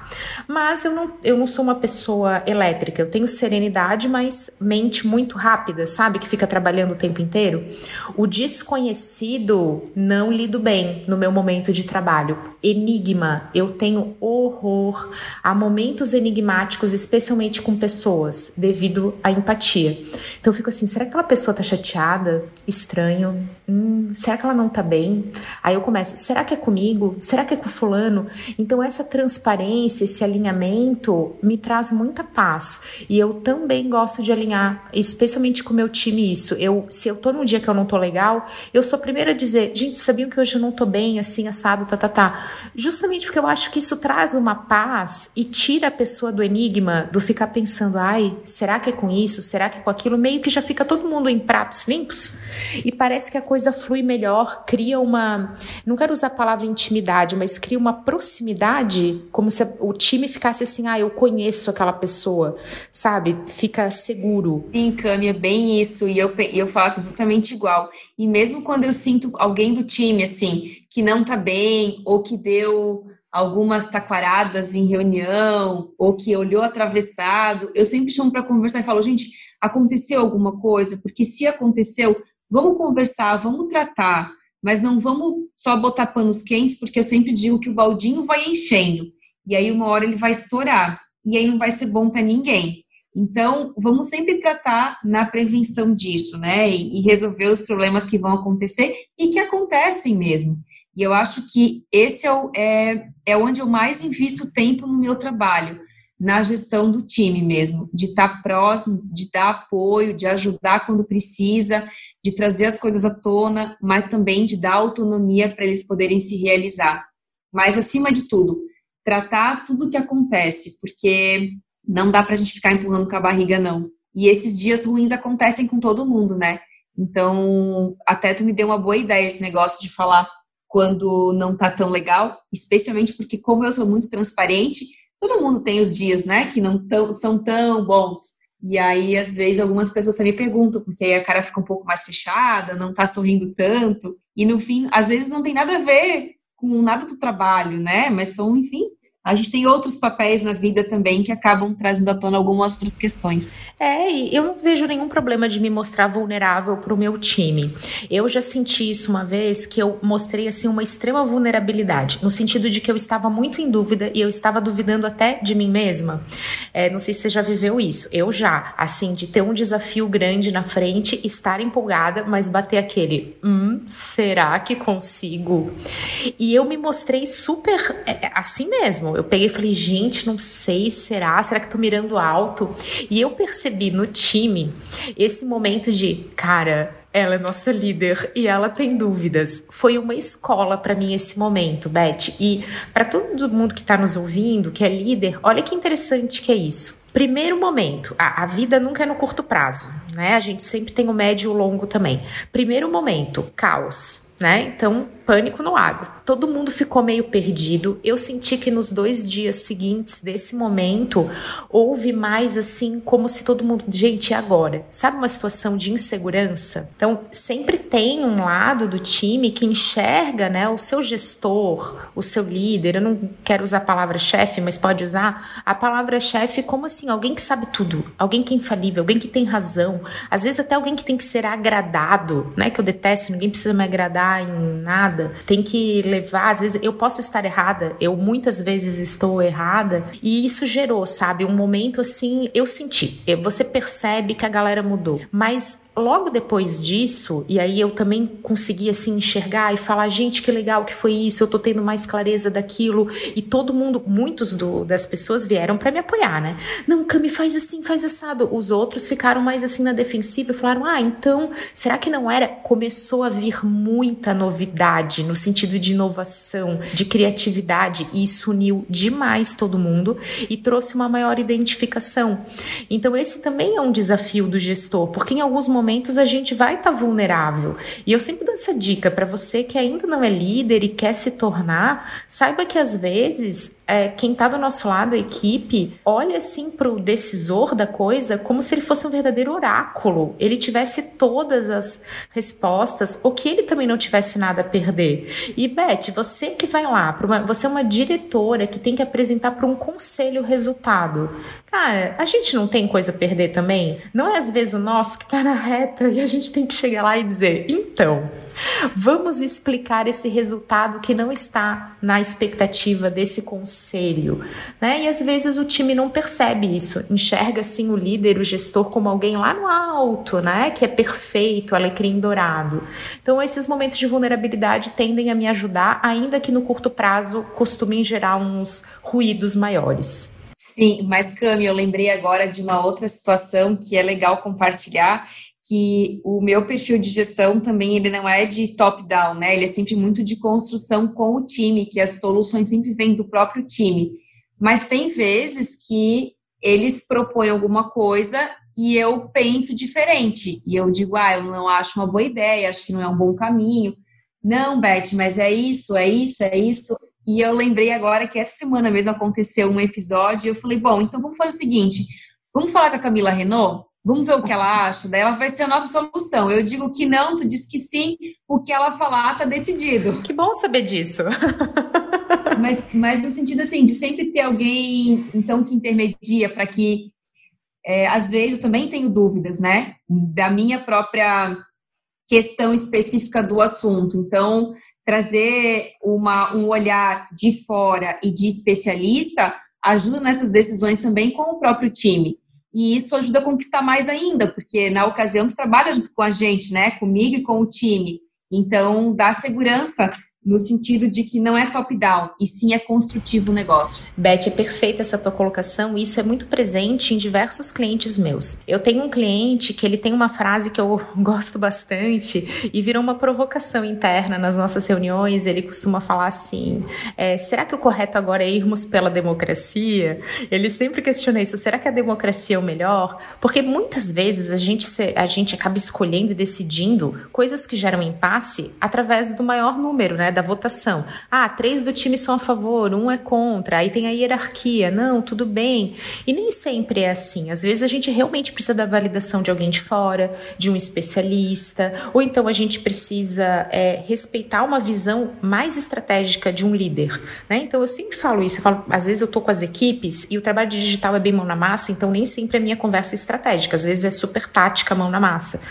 Mas eu não, eu não sou uma pessoa elétrica, eu tenho serenidade, mas mente muito rápida, sabe? Que fica trabalhando o tempo inteiro. O desconhecido não lido bem no meu momento de trabalho. Enigma, eu tenho horror a momentos enigmáticos, especialmente com pessoas, devido à empatia. Então eu fico assim, será que aquela pessoa tá chateada? Estranho. Hum, será que ela não tá bem? Aí eu começo, será que é comigo? Será que é com fulano? Então essa transparência, esse alinhamento me traz muita paz. E eu também gosto de alinhar, especialmente com o meu time isso. Eu, se eu tô num dia que eu não tô legal, eu sou a primeira a dizer, gente, sabiam que hoje eu não tô bem, assim, assado, tá, tá, tá. Justamente porque eu acho que isso traz traz uma paz e tira a pessoa do enigma, do ficar pensando, ai, será que é com isso? Será que é com aquilo? Meio que já fica todo mundo em pratos limpos e parece que a coisa flui melhor, cria uma, não quero usar a palavra intimidade, mas cria uma proximidade, como se o time ficasse assim, ah, eu conheço aquela pessoa, sabe? Fica seguro. Sim, Cami, é bem isso, e eu, eu faço exatamente igual. E mesmo quando eu sinto alguém do time, assim, que não tá bem, ou que deu algumas taquaradas em reunião ou que olhou atravessado, eu sempre chamo para conversar e falo, gente, aconteceu alguma coisa? Porque se aconteceu, vamos conversar, vamos tratar, mas não vamos só botar panos quentes, porque eu sempre digo que o baldinho vai enchendo e aí uma hora ele vai estourar e aí não vai ser bom para ninguém. Então, vamos sempre tratar na prevenção disso, né? E, resolver os problemas que vão acontecer e que acontecem mesmo. E eu acho que esse é, o, é, é onde eu mais invisto tempo no meu trabalho, na gestão do time mesmo, de estar próximo, de dar apoio, de ajudar quando precisa, de trazer as coisas à tona, mas também de dar autonomia para eles poderem se realizar. Mas, acima de tudo, tratar tudo o que acontece, porque não dá para a gente ficar empurrando com a barriga, não. E esses dias ruins acontecem com todo mundo, né? Então, até tu me deu uma boa ideia esse negócio de falar quando não tá tão legal, especialmente porque como eu sou muito transparente, todo mundo tem os dias, né, que não tão, são tão bons. E aí, às vezes, algumas pessoas também perguntam, porque aí a cara fica um pouco mais fechada, não tá sorrindo tanto. E no fim, às vezes não tem nada a ver com nada do trabalho, né? Mas são, enfim, a gente tem outros papéis na vida também que acabam trazendo à tona algumas outras questões. É, e eu não vejo nenhum problema de me mostrar vulnerável para o meu time. Eu já senti isso uma vez que eu mostrei assim uma extrema vulnerabilidade, no sentido de que eu estava muito em dúvida e eu estava duvidando até de mim mesma. É, não sei se você já viveu isso. Eu já, assim, de ter um desafio grande na frente, estar empolgada, mas bater aquele, hum, será que consigo? E eu me mostrei super é, assim mesmo eu peguei e falei, gente, não sei, será? Será que tô mirando alto? E eu percebi no time esse momento de, cara, ela é nossa líder e ela tem dúvidas. Foi uma escola para mim esse momento, Beth. E para todo mundo que está nos ouvindo, que é líder, olha que interessante que é isso. Primeiro momento, a, a, vida nunca é no curto prazo, né? A gente sempre tem o médio e o longo também. Primeiro momento, caos né? Então, pânico no agro. Todo mundo ficou meio perdido. Eu senti que nos dois dias seguintes desse momento houve mais assim, como se todo mundo, gente, e agora? Sabe uma situação de insegurança? Então, sempre tem um lado do time que enxerga, né, o seu gestor, o seu líder. Eu não quero usar a palavra chefe, mas pode usar a palavra chefe como assim, alguém que sabe tudo, alguém que é infalível, alguém que tem razão, às vezes até alguém que tem que ser agradado, né? Que eu detesto, ninguém precisa me agradar em nada errada, tem que levar, às vezes eu posso estar errada, eu muitas vezes estou errada, e isso gerou, sabe, um momento assim, eu senti, você percebe que a galera mudou, mas logo depois disso, e aí eu também consegui assim enxergar e falar, gente, que legal que foi isso, eu tô tendo mais clareza daquilo, e todo mundo, muitos do, das pessoas vieram para me apoiar, né? Não, Cami, faz assim, faz assado. Os outros ficaram mais assim na defensiva e falaram, ah, então, será que não era? Começou a vir muita novidade no sentido de inovação, de criatividade, e isso uniu demais todo mundo e trouxe uma maior identificação. Então, esse também é um desafio do gestor, porque em alguns momentos momentos a gente vai estar tá vulnerável. E eu sempre dou essa dica para você que ainda não é líder e quer se tornar, saiba que às vezes é, quem está do nosso lado, a equipe, olha assim para o decisor da coisa como se ele fosse um verdadeiro oráculo. Ele tivesse todas as respostas, ou que ele também não tivesse nada a perder. E Beth, você que vai lá, uma, você é uma diretora que tem que apresentar para um conselho o resultado. Cara, a gente não tem coisa a perder também? Não é às vezes o nosso que está na e a gente tem que chegar lá e dizer: então, vamos explicar esse resultado que não está na expectativa desse conselho, né? E às vezes o time não percebe isso, enxerga assim o líder, o gestor como alguém lá no alto, né? Que é perfeito, alecrim dourado. Então esses momentos de vulnerabilidade tendem a me ajudar, ainda que no curto prazo costumem gerar uns ruídos maiores. Sim, mas Cami, eu lembrei agora de uma outra situação que é legal compartilhar, que o meu perfil de gestão também ele não é de top-down, né? Ele é sempre muito de construção com o time, que as soluções sempre vêm do próprio time. Mas tem vezes que eles propõem alguma coisa e eu penso diferente. E eu digo, ah, eu não acho uma boa ideia, acho que não é um bom caminho. Não, Beth, mas é isso, é isso, é isso. E eu lembrei agora que essa semana mesmo aconteceu um episódio. E eu falei, bom, então vamos fazer o seguinte: vamos falar com a Camila Renault? Vamos ver o que ela acha, daí ela vai ser a nossa solução. Eu digo que não, tu diz que sim, o que ela falar tá decidido. Que bom saber disso. mas, mas no sentido assim, de sempre ter alguém, então, que intermedia para que, é, às vezes, eu também tenho dúvidas, né, da minha própria questão específica do assunto. Então, trazer uma, um olhar de fora e de especialista ajuda nessas decisões também com o próprio time. E isso ajuda a conquistar mais ainda, porque na ocasião tu trabalha junto com a gente, né? Comigo e com o time. Então, dá segurança no sentido de que não é top-down, e sim é construtivo o negócio. Beth, é perfeita essa tua colocação, e isso é muito presente em diversos clientes meus. Eu tenho um cliente que ele tem uma frase que eu gosto bastante e virou uma provocação interna nas nossas reuniões. Ele costuma falar assim: é, será que o correto agora é irmos pela democracia? Ele sempre questiona isso: será que a democracia é o melhor? Porque muitas vezes a gente, a gente acaba escolhendo e decidindo coisas que geram impasse através do maior número, né? Da votação. Ah, três do time são a favor, um é contra, aí tem a hierarquia. Não, tudo bem. E nem sempre é assim. Às vezes a gente realmente precisa da validação de alguém de fora, de um especialista, ou então a gente precisa é, respeitar uma visão mais estratégica de um líder. Né? Então eu sempre falo isso. Eu falo, às vezes eu tô com as equipes e o trabalho digital é bem mão na massa, então nem sempre é minha conversa estratégica. Às vezes é super tática, mão na massa.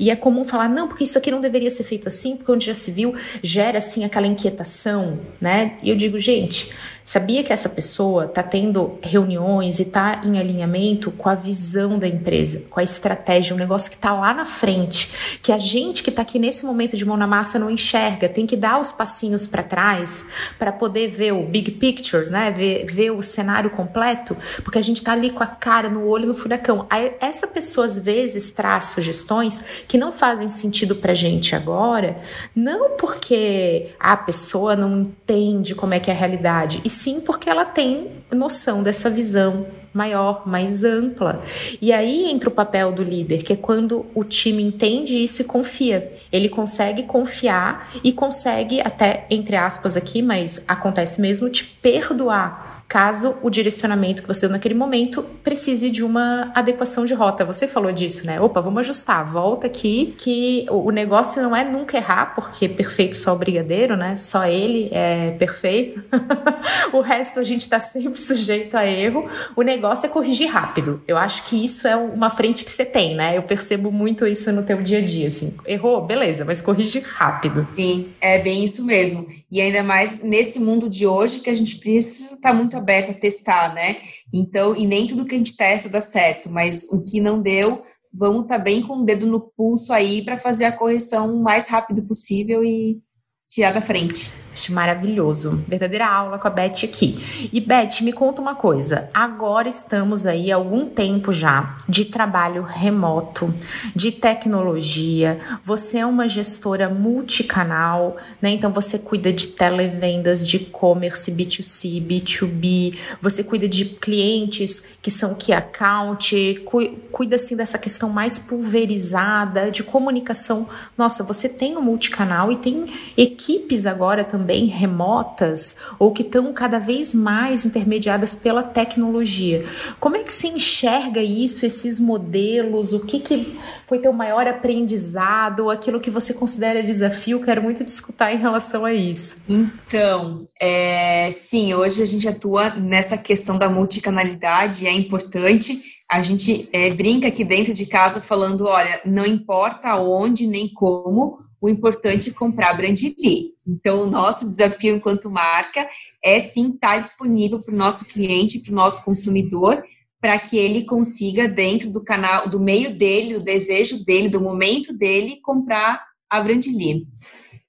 E é comum falar, não, porque isso aqui não deveria ser feito assim, porque onde já se viu, gera assim aquela inquietação, né? E eu digo, gente, Sabia que essa pessoa está tendo reuniões e está em alinhamento com a visão da empresa, com a estratégia, um negócio que está lá na frente, que a gente que está aqui nesse momento de mão na massa não enxerga, tem que dar os passinhos para trás para poder ver o big picture, né? Ver, ver o cenário completo, porque a gente está ali com a cara no olho no furacão. Essa pessoa às vezes traz sugestões que não fazem sentido para gente agora, não porque a pessoa não entende como é que é a realidade, e sim porque ela tem noção dessa visão maior, mais ampla. E aí entra o papel do líder, que é quando o time entende isso e confia. Ele consegue confiar e consegue, até entre aspas aqui, mas acontece mesmo, te perdoar caso o direcionamento que você deu naquele momento precise de uma adequação de rota. Você falou disso, né? Opa, vamos ajustar, volta aqui, que o negócio não é nunca errar, porque perfeito só o brigadeiro, né? Só ele é perfeito. o resto a gente tá sempre sujeito a erro. O negócio é corrigir rápido. Eu acho que isso é uma frente que você tem, né? Eu percebo muito isso no teu dia a dia, assim. Errou? Beleza, mas corrige rápido. Sim, é bem isso mesmo. E ainda mais nesse mundo de hoje que a gente precisa estar muito aberto a testar, né? Então, e nem tudo que a gente testa dá certo, mas o que não deu, vamos estar bem com o dedo no pulso aí para fazer a correção o mais rápido possível e tirar da frente. Maravilhoso. Verdadeira aula com a Beth aqui. E Beth, me conta uma coisa. Agora estamos aí há algum tempo já de trabalho remoto, de tecnologia. Você é uma gestora multicanal, né? Então você cuida de televendas, de e-commerce, B2C, B2B. Você cuida de clientes que são key account, cuida assim dessa questão mais pulverizada de comunicação. Nossa, você tem um multicanal e tem equipes agora também também remotas ou que estão cada vez mais intermediadas pela tecnologia. Como é que se enxerga isso, esses modelos? O que, que foi teu maior aprendizado? Aquilo que você considera desafio? Quero muito discutir em relação a isso. Então, é, sim, hoje a gente atua nessa questão da multicanalidade, é importante. A gente é, brinca aqui dentro de casa falando: olha, não importa onde nem como, o importante é comprar brand B. Então, o nosso desafio enquanto marca é sim estar disponível para o nosso cliente, para o nosso consumidor, para que ele consiga, dentro do canal, do meio dele, do desejo dele, do momento dele, comprar a Brandly.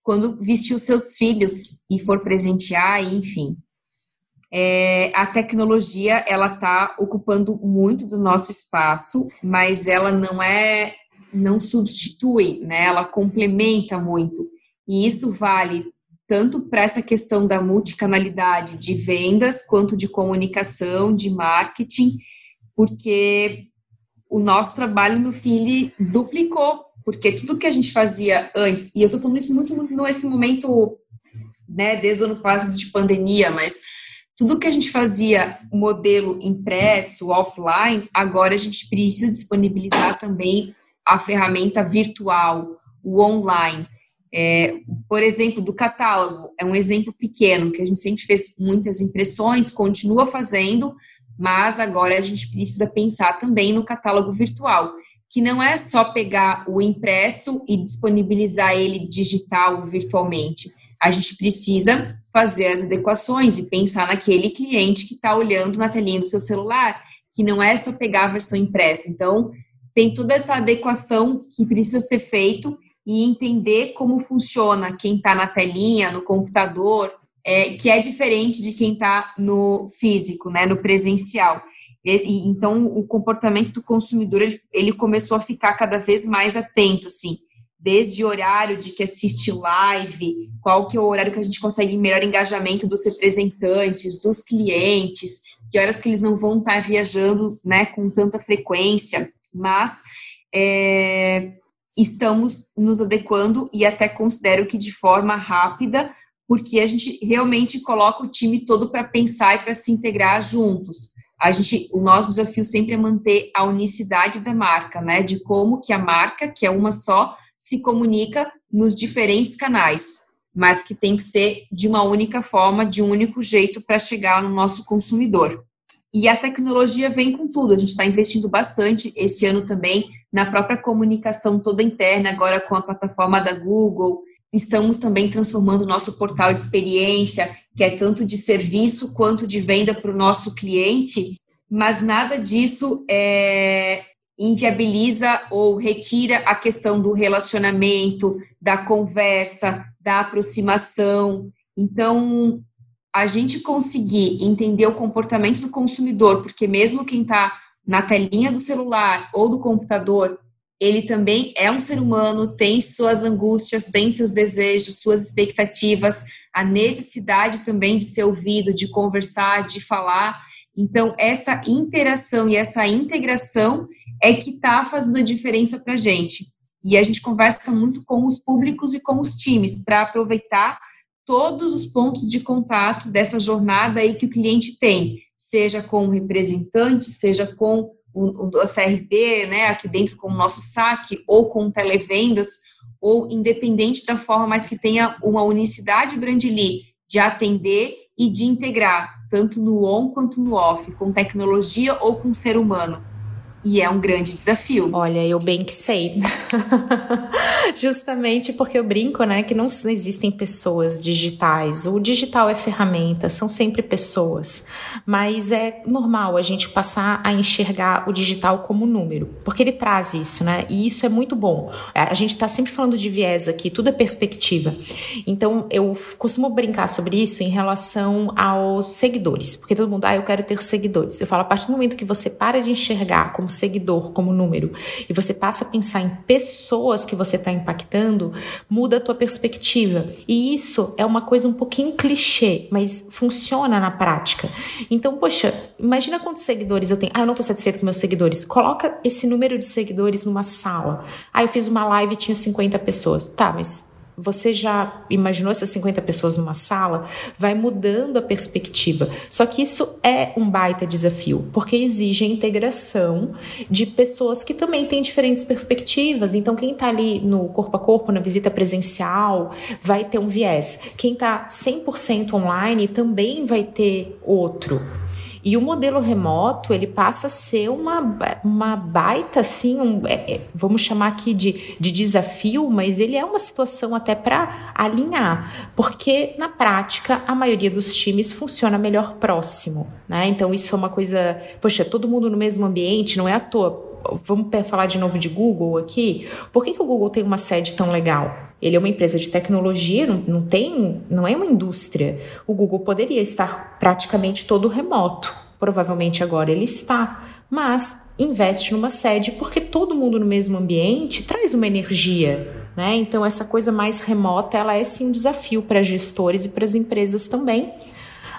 Quando vestir os seus filhos e for presentear, enfim. É, a tecnologia, ela está ocupando muito do nosso espaço, mas ela não é não substitui, né? Ela complementa muito. E isso vale tanto para essa questão da multicanalidade de vendas, quanto de comunicação, de marketing, porque o nosso trabalho no Fili duplicou, porque tudo que a gente fazia antes, e eu estou falando isso muito, muito nesse momento, né, desde o ano passado de pandemia, mas tudo que a gente fazia modelo impresso, offline, agora a gente precisa disponibilizar também a ferramenta virtual, o online. É, por exemplo, do catálogo, é um exemplo pequeno, que a gente sempre fez muitas impressões, continua fazendo, mas agora a gente precisa pensar também no catálogo virtual, que não é só pegar o impresso e disponibilizar ele digital virtualmente. A gente precisa fazer as adequações e pensar naquele cliente que está olhando na telinha do seu celular, que não é só pegar a versão impressa. Então, tem toda essa adequação que precisa ser feito e entender como funciona quem está na telinha, no computador, é, que é diferente de quem está no físico, né, no presencial. E, então, o comportamento do consumidor ele, ele, começou a ficar cada vez mais atento, assim, desde horário de que assiste live, qual que é o horário que a gente consegue melhor engajamento dos representantes, dos clientes, que horas que eles não vão estar tá viajando, né, com tanta frequência mas é, estamos nos adequando e até considero que de forma rápida, porque a gente realmente coloca o time todo para pensar e para se integrar juntos. A gente, o nosso desafio sempre é manter a unicidade da marca, né? De como que a marca, que é uma só, se comunica nos diferentes canais, mas que tem que ser de uma única forma, de um único jeito para chegar no nosso consumidor. E a tecnologia vem com tudo. A gente está investindo bastante esse ano também na própria comunicação toda interna, agora com a plataforma da Google. Estamos também transformando o nosso portal de experiência, que é tanto de serviço quanto de venda para o nosso cliente, mas nada disso é, inviabiliza ou retira a questão do relacionamento, da conversa, da aproximação. Então, a gente conseguir entender o comportamento do consumidor, porque mesmo quem está na telinha do celular ou do computador, ele também é um ser humano, tem suas angústias, tem seus desejos, suas expectativas, a necessidade também de ser ouvido, de conversar, de falar. Então, essa interação e essa integração é que está fazendo a diferença para a gente. E a gente conversa muito com os públicos e com os times para aproveitar todos os pontos de contato dessa jornada aí que o cliente tem, seja com o representante, seja com o, o CRB, né, aqui dentro com o nosso saque, ou com televendas, ou independente da forma, mas que tenha uma unicidade Brandly de atender e de integrar, tanto no on quanto no off, com tecnologia ou com ser humano. E é um grande desafio. Olha, eu bem que sei. Justamente porque eu brinco, né, que não, não existem pessoas digitais. O digital é ferramenta, são sempre pessoas. Mas é normal a gente passar a enxergar o digital como número, porque ele traz isso, né? E isso é muito bom. A gente está sempre falando de viés aqui, tudo é perspectiva. Então, eu costumo brincar sobre isso em relação aos seguidores, porque todo mundo, ah, eu quero ter seguidores. Eu falo, a partir do momento que você para de enxergar como seguidor, como número, e você passa a pensar em pessoas que você está impactando, muda a tua perspectiva. E isso é uma coisa um pouquinho clichê, mas funciona na prática. Então, poxa, imagina quantos seguidores eu tenho. Ah, eu não estou satisfeito com meus seguidores. Coloca esse número de seguidores numa sala. Ah, eu fiz uma live e tinha 50 pessoas. Tá, mas você já imaginou essas 50 pessoas numa sala? Vai mudando a perspectiva. Só que isso é um baita desafio, porque exige a integração de pessoas que também têm diferentes perspectivas. Então, quem está ali no corpo a corpo, na visita presencial, vai ter um viés. Quem está 100% online também vai ter outro. E o modelo remoto, ele passa a ser uma, uma baita, assim, um, é, é, vamos chamar aqui de, de desafio, mas ele é uma situação até para alinhar, porque na prática a maioria dos times funciona melhor próximo, né? Então isso é uma coisa, poxa, todo mundo no mesmo ambiente, não é à toa. Vamos falar de novo de Google aqui. Por que, que o Google tem uma sede tão legal? Ele é uma empresa de tecnologia, não, não tem, não é uma indústria. O Google poderia estar praticamente todo remoto. Provavelmente agora ele está, mas investe numa sede porque todo mundo no mesmo ambiente traz uma energia, né? Então essa coisa mais remota, ela é sim um desafio para gestores e para as empresas também.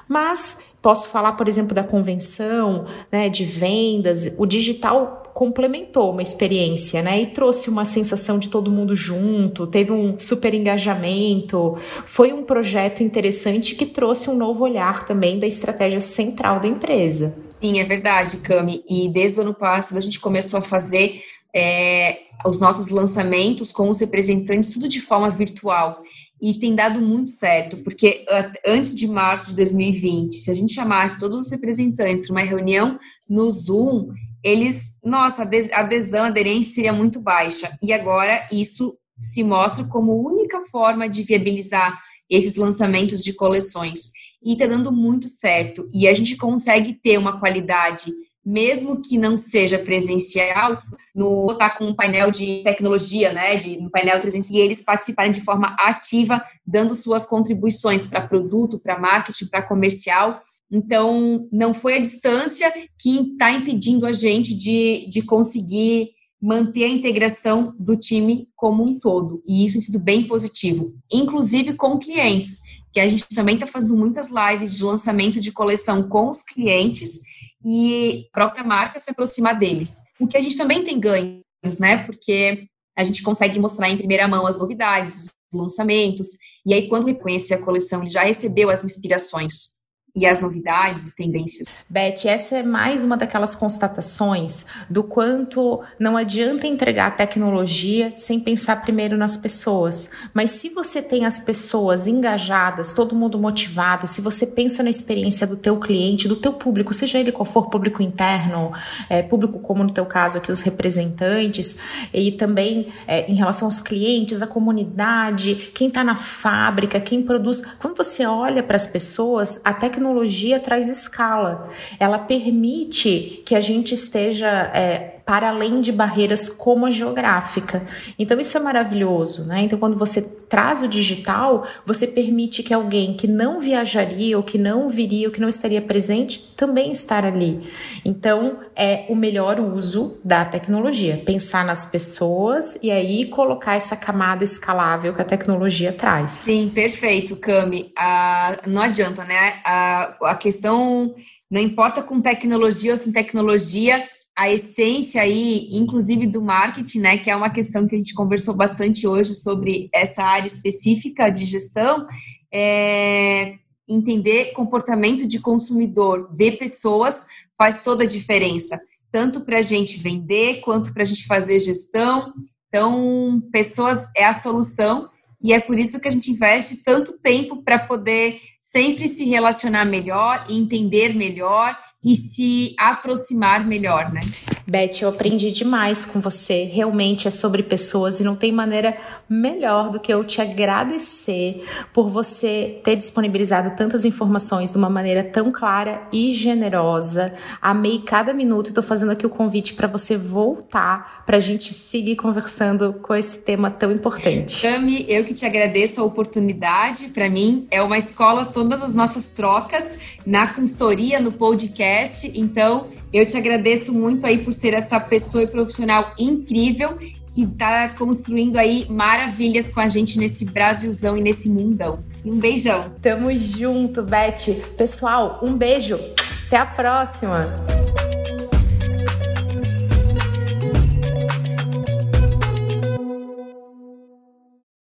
Mas posso falar, por exemplo, da convenção, né, de vendas, o digital complementou uma experiência, né? E trouxe uma sensação de todo mundo junto, teve um super engajamento. Foi um projeto interessante que trouxe um novo olhar também da estratégia central da empresa. Sim, é verdade, Cami. E desde o ano passado a gente começou a fazer é, os nossos lançamentos com os representantes, tudo de forma virtual. E tem dado muito certo, porque antes de março de 2020, se a gente chamasse todos os representantes para uma reunião no Zoom, eles, nossa, a adesão, a aderência seria muito baixa. E agora isso se mostra como única forma de viabilizar esses lançamentos de coleções. E está dando muito certo. E a gente consegue ter uma qualidade, mesmo que não seja presencial, no tá com um painel de tecnologia, né, de um painel 300, e eles participarem de forma ativa, dando suas contribuições para produto, para marketing, para comercial então, não foi a distância que está impedindo a gente de, de conseguir manter a integração do time como um todo. E isso tem sido bem positivo, inclusive com clientes, que a gente também está fazendo muitas lives de lançamento de coleção com os clientes e a própria marca se aproximar deles. O que a gente também tem ganhos, né? Porque a gente consegue mostrar em primeira mão as novidades, os lançamentos, e aí quando reconhecer a coleção, ele já recebeu as inspirações e as novidades e tendências. Beth, essa é mais uma daquelas constatações do quanto não adianta entregar tecnologia sem pensar primeiro nas pessoas. Mas se você tem as pessoas engajadas, todo mundo motivado, se você pensa na experiência do teu cliente, do teu público, seja ele qual for, público interno, é, público como no teu caso aqui os representantes, e também é, em relação aos clientes, a comunidade, quem está na fábrica, quem produz. Quando você olha para as pessoas, a tecnologia tecnologia traz escala. Ela permite que a gente esteja é, para além de barreiras como a geográfica. Então isso é maravilhoso, né? Então quando você traz o digital, você permite que alguém que não viajaria ou que não viria ou que não estaria presente também estar ali. Então é o melhor uso da tecnologia, pensar nas pessoas e aí colocar essa camada escalável que a tecnologia traz. Sim, perfeito, Cami. Ah, não adianta, né? A, a questão Não importa com tecnologia ou sem tecnologia, a essência aí, inclusive do marketing, né, que é uma questão que a gente conversou bastante hoje sobre essa área específica de gestão, é entender comportamento de consumidor de pessoas faz toda a diferença, tanto para a gente vender quanto para a gente fazer gestão. Então, pessoas é a solução e é por isso que a gente investe tanto tempo para poder sempre se relacionar melhor, entender melhor e se aproximar melhor, né? Beth, eu aprendi demais com você. Realmente é sobre pessoas e não tem maneira melhor do que eu te agradecer por você ter disponibilizado tantas informações de uma maneira tão clara e generosa. Amei cada minuto e tô fazendo aqui o convite para você voltar para a gente seguir conversando com esse tema tão importante. Cami, eu que te agradeço a oportunidade. Para mim é uma escola todas as nossas trocas na consultoria, no podcast podcast. Então, eu te agradeço muito aí por ser essa pessoa e profissional incrível que está construindo aí maravilhas com a gente nesse Brasilzão e nesse mundão. Um beijão. Tamo junto, Beth. Pessoal, um beijo. Até a próxima.